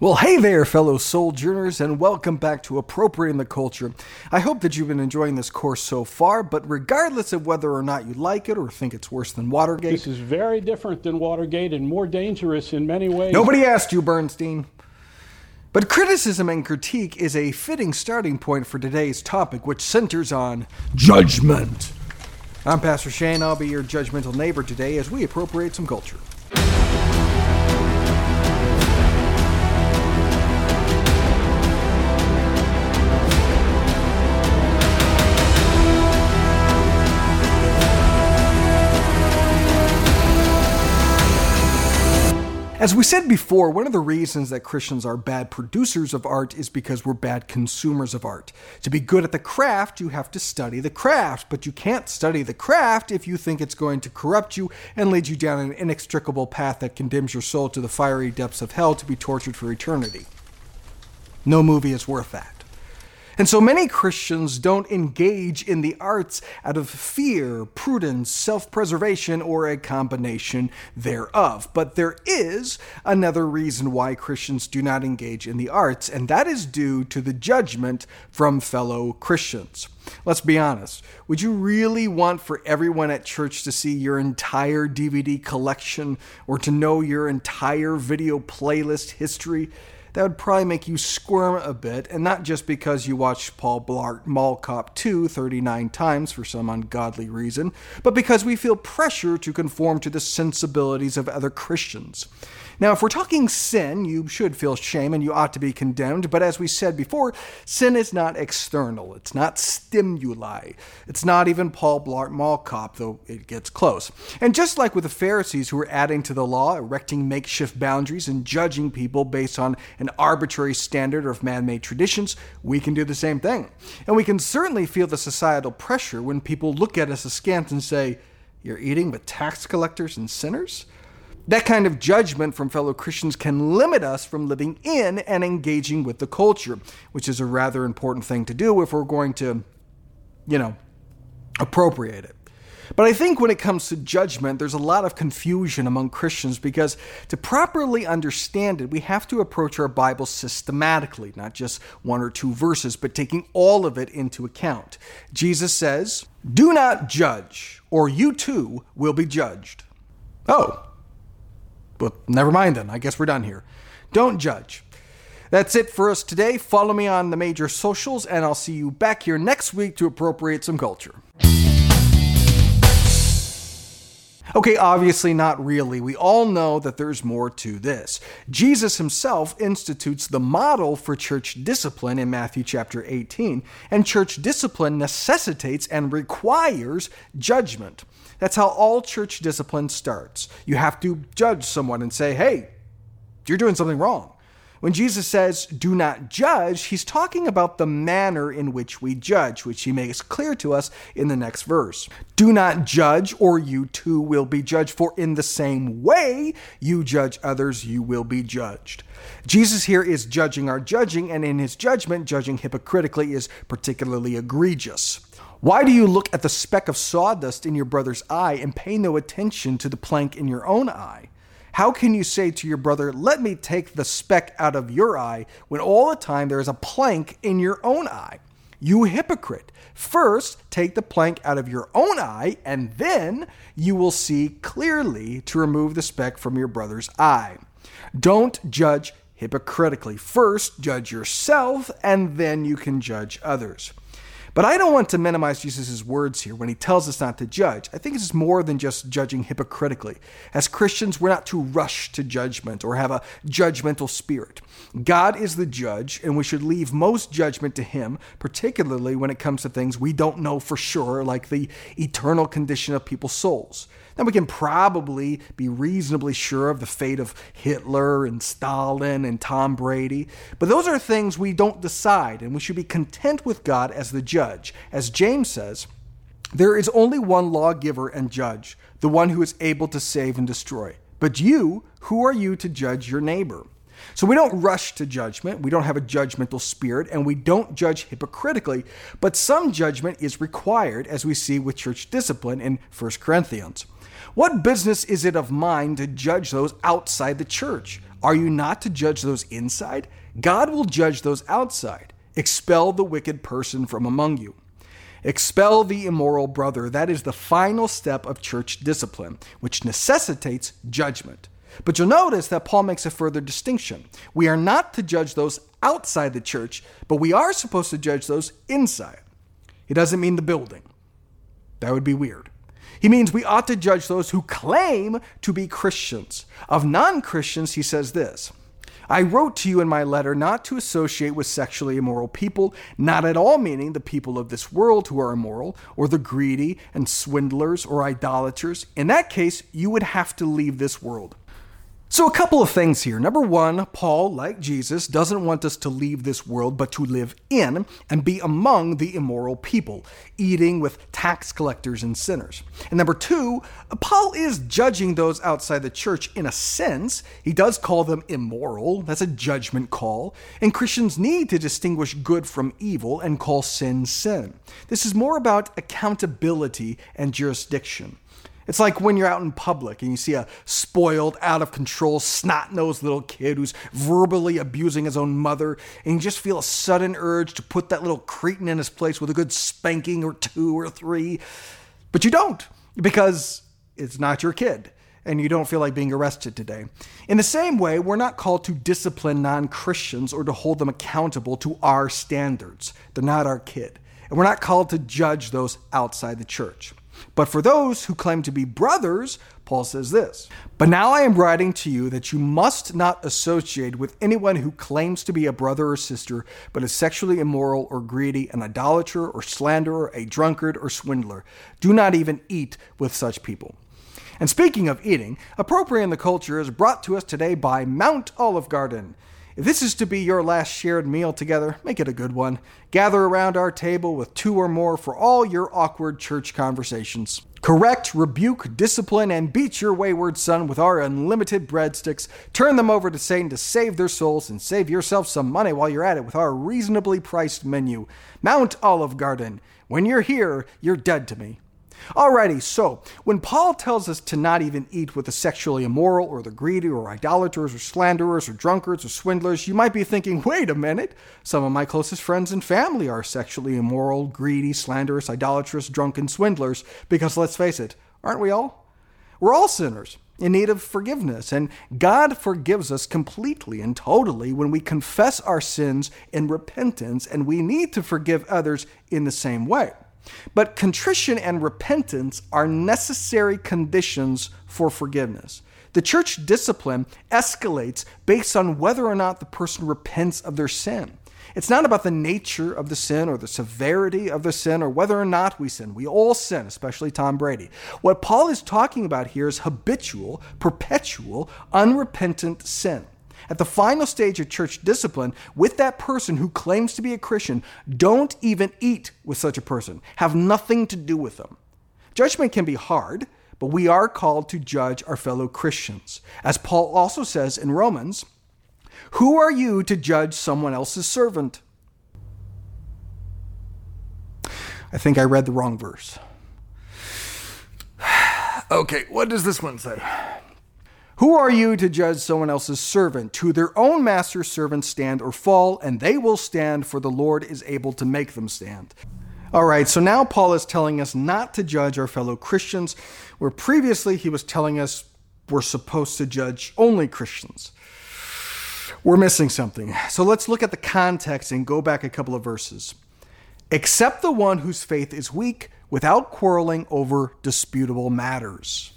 Well, hey there, fellow sojourners, and welcome back to Appropriating the Culture. I hope that you've been enjoying this course so far, but regardless of whether or not you like it or think it's worse than Watergate, This is very different than Watergate and more dangerous in many ways. nobody asked you, Bernstein. But criticism and critique is a fitting starting point for today's topic, which centers on judgment. I'm Pastor Shane. I'll be your judgmental neighbor today as we appropriate some culture. As we said before, one of the reasons that Christians are bad producers of art is because we're bad consumers of art. To be good at the craft, you have to study the craft, but you can't study the craft if you think it's going to corrupt you and lead you down an inextricable path that condemns your soul to the fiery depths of hell to be tortured for eternity. No movie is worth that. And so many Christians don't engage in the arts out of fear, prudence, self preservation, or a combination thereof. But there is another reason why Christians do not engage in the arts, and that is due to the judgment from fellow Christians. Let's be honest. Would you really want for everyone at church to see your entire DVD collection or to know your entire video playlist history? That would probably make you squirm a bit, and not just because you watched Paul Blart Mall Cop 2 39 times for some ungodly reason, but because we feel pressure to conform to the sensibilities of other Christians. Now, if we're talking sin, you should feel shame and you ought to be condemned, but as we said before, sin is not external, it's not stimuli, it's not even Paul Blart Mall Cop, though it gets close. And just like with the Pharisees who were adding to the law, erecting makeshift boundaries, and judging people based on an arbitrary standard or of man made traditions, we can do the same thing. And we can certainly feel the societal pressure when people look at us askance and say, You're eating with tax collectors and sinners? That kind of judgment from fellow Christians can limit us from living in and engaging with the culture, which is a rather important thing to do if we're going to, you know, appropriate it. But I think when it comes to judgment, there's a lot of confusion among Christians because to properly understand it, we have to approach our Bible systematically, not just one or two verses, but taking all of it into account. Jesus says, Do not judge, or you too will be judged. Oh, well, never mind then. I guess we're done here. Don't judge. That's it for us today. Follow me on the major socials, and I'll see you back here next week to appropriate some culture. Okay, obviously not really. We all know that there's more to this. Jesus himself institutes the model for church discipline in Matthew chapter 18, and church discipline necessitates and requires judgment. That's how all church discipline starts. You have to judge someone and say, hey, you're doing something wrong. When Jesus says, do not judge, he's talking about the manner in which we judge, which he makes clear to us in the next verse. Do not judge, or you too will be judged, for in the same way you judge others, you will be judged. Jesus here is judging our judging, and in his judgment, judging hypocritically is particularly egregious. Why do you look at the speck of sawdust in your brother's eye and pay no attention to the plank in your own eye? How can you say to your brother, Let me take the speck out of your eye, when all the time there is a plank in your own eye? You hypocrite. First, take the plank out of your own eye, and then you will see clearly to remove the speck from your brother's eye. Don't judge hypocritically. First, judge yourself, and then you can judge others. But I don't want to minimize Jesus' words here when he tells us not to judge. I think it's more than just judging hypocritically. As Christians, we're not to rush to judgment or have a judgmental spirit. God is the judge, and we should leave most judgment to him, particularly when it comes to things we don't know for sure, like the eternal condition of people's souls. Then we can probably be reasonably sure of the fate of Hitler and Stalin and Tom Brady. But those are things we don't decide, and we should be content with God as the judge. As James says, there is only one lawgiver and judge, the one who is able to save and destroy. But you, who are you to judge your neighbor? So we don't rush to judgment, we don't have a judgmental spirit, and we don't judge hypocritically, but some judgment is required, as we see with church discipline in 1 Corinthians. What business is it of mine to judge those outside the church? Are you not to judge those inside? God will judge those outside. Expel the wicked person from among you. Expel the immoral brother. That is the final step of church discipline, which necessitates judgment. But you'll notice that Paul makes a further distinction. We are not to judge those outside the church, but we are supposed to judge those inside. He doesn't mean the building. That would be weird. He means we ought to judge those who claim to be Christians. Of non Christians, he says this I wrote to you in my letter not to associate with sexually immoral people, not at all meaning the people of this world who are immoral, or the greedy and swindlers or idolaters. In that case, you would have to leave this world. So, a couple of things here. Number one, Paul, like Jesus, doesn't want us to leave this world, but to live in and be among the immoral people, eating with tax collectors and sinners. And number two, Paul is judging those outside the church in a sense. He does call them immoral. That's a judgment call. And Christians need to distinguish good from evil and call sin sin. This is more about accountability and jurisdiction. It's like when you're out in public and you see a spoiled, out of control, snot nosed little kid who's verbally abusing his own mother, and you just feel a sudden urge to put that little cretin in his place with a good spanking or two or three. But you don't, because it's not your kid and you don't feel like being arrested today. In the same way, we're not called to discipline non Christians or to hold them accountable to our standards. They're not our kid. And we're not called to judge those outside the church. But for those who claim to be brothers, Paul says this But now I am writing to you that you must not associate with anyone who claims to be a brother or sister, but is sexually immoral or greedy, an idolater or slanderer, a drunkard or swindler. Do not even eat with such people. And speaking of eating, appropriating the culture is brought to us today by Mount Olive Garden. If this is to be your last shared meal together, make it a good one. Gather around our table with two or more for all your awkward church conversations. Correct, rebuke, discipline, and beat your wayward son with our unlimited breadsticks. Turn them over to Satan to save their souls and save yourself some money while you're at it with our reasonably priced menu. Mount Olive Garden. When you're here, you're dead to me. Alrighty, so when Paul tells us to not even eat with the sexually immoral or the greedy or idolaters or slanderers or drunkards or swindlers, you might be thinking, wait a minute, some of my closest friends and family are sexually immoral, greedy, slanderous, idolatrous, drunken swindlers, because let's face it, aren't we all? We're all sinners in need of forgiveness, and God forgives us completely and totally when we confess our sins in repentance, and we need to forgive others in the same way. But contrition and repentance are necessary conditions for forgiveness. The church discipline escalates based on whether or not the person repents of their sin. It's not about the nature of the sin or the severity of the sin or whether or not we sin. We all sin, especially Tom Brady. What Paul is talking about here is habitual, perpetual, unrepentant sin. At the final stage of church discipline, with that person who claims to be a Christian, don't even eat with such a person. Have nothing to do with them. Judgment can be hard, but we are called to judge our fellow Christians. As Paul also says in Romans, who are you to judge someone else's servant? I think I read the wrong verse. okay, what does this one say? Who are you to judge someone else's servant? To their own master's servants stand or fall, and they will stand, for the Lord is able to make them stand. All right, so now Paul is telling us not to judge our fellow Christians, where previously he was telling us we're supposed to judge only Christians. We're missing something. So let's look at the context and go back a couple of verses. Except the one whose faith is weak, without quarreling over disputable matters.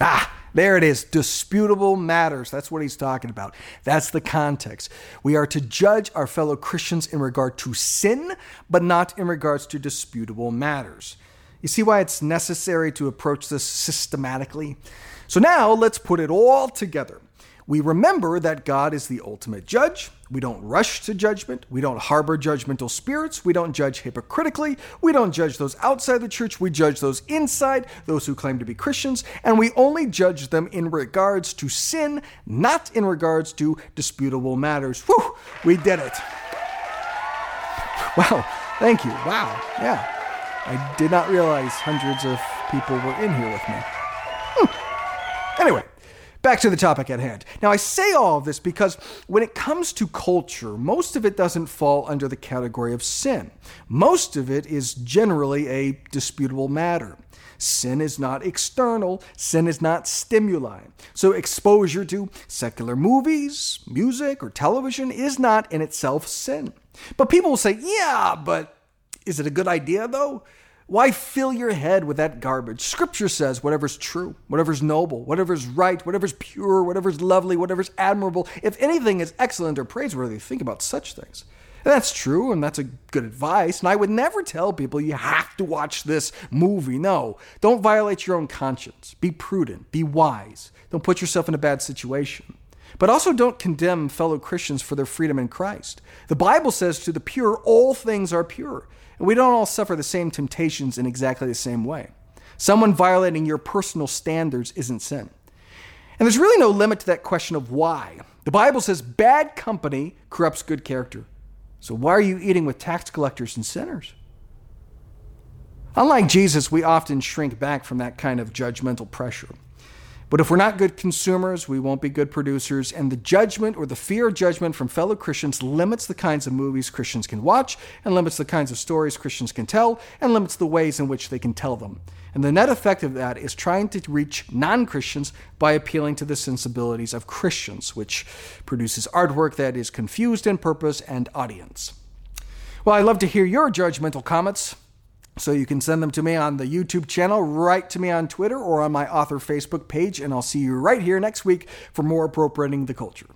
Ah, there it is. Disputable matters. That's what he's talking about. That's the context. We are to judge our fellow Christians in regard to sin, but not in regards to disputable matters. You see why it's necessary to approach this systematically? So now let's put it all together. We remember that God is the ultimate judge. We don't rush to judgment. We don't harbor judgmental spirits. We don't judge hypocritically. We don't judge those outside the church. We judge those inside, those who claim to be Christians. And we only judge them in regards to sin, not in regards to disputable matters. Whew, we did it. Wow, thank you. Wow, yeah. I did not realize hundreds of people were in here with me. Hmm. Anyway, Back to the topic at hand. Now, I say all of this because when it comes to culture, most of it doesn't fall under the category of sin. Most of it is generally a disputable matter. Sin is not external, sin is not stimuli. So, exposure to secular movies, music, or television is not in itself sin. But people will say, yeah, but is it a good idea though? Why fill your head with that garbage? Scripture says whatever's true, whatever's noble, whatever's right, whatever's pure, whatever's lovely, whatever's admirable, if anything is excellent or praiseworthy, think about such things. And that's true, and that's a good advice. And I would never tell people you have to watch this movie. No, don't violate your own conscience. Be prudent, be wise. Don't put yourself in a bad situation. But also don't condemn fellow Christians for their freedom in Christ. The Bible says to the pure, all things are pure. And we don't all suffer the same temptations in exactly the same way. Someone violating your personal standards isn't sin. And there's really no limit to that question of why. The Bible says bad company corrupts good character. So why are you eating with tax collectors and sinners? Unlike Jesus, we often shrink back from that kind of judgmental pressure. But if we're not good consumers, we won't be good producers, and the judgment or the fear of judgment from fellow Christians limits the kinds of movies Christians can watch, and limits the kinds of stories Christians can tell, and limits the ways in which they can tell them. And the net effect of that is trying to reach non Christians by appealing to the sensibilities of Christians, which produces artwork that is confused in purpose and audience. Well, I'd love to hear your judgmental comments. So you can send them to me on the YouTube channel, write to me on Twitter, or on my author Facebook page, and I'll see you right here next week for more appropriating the culture.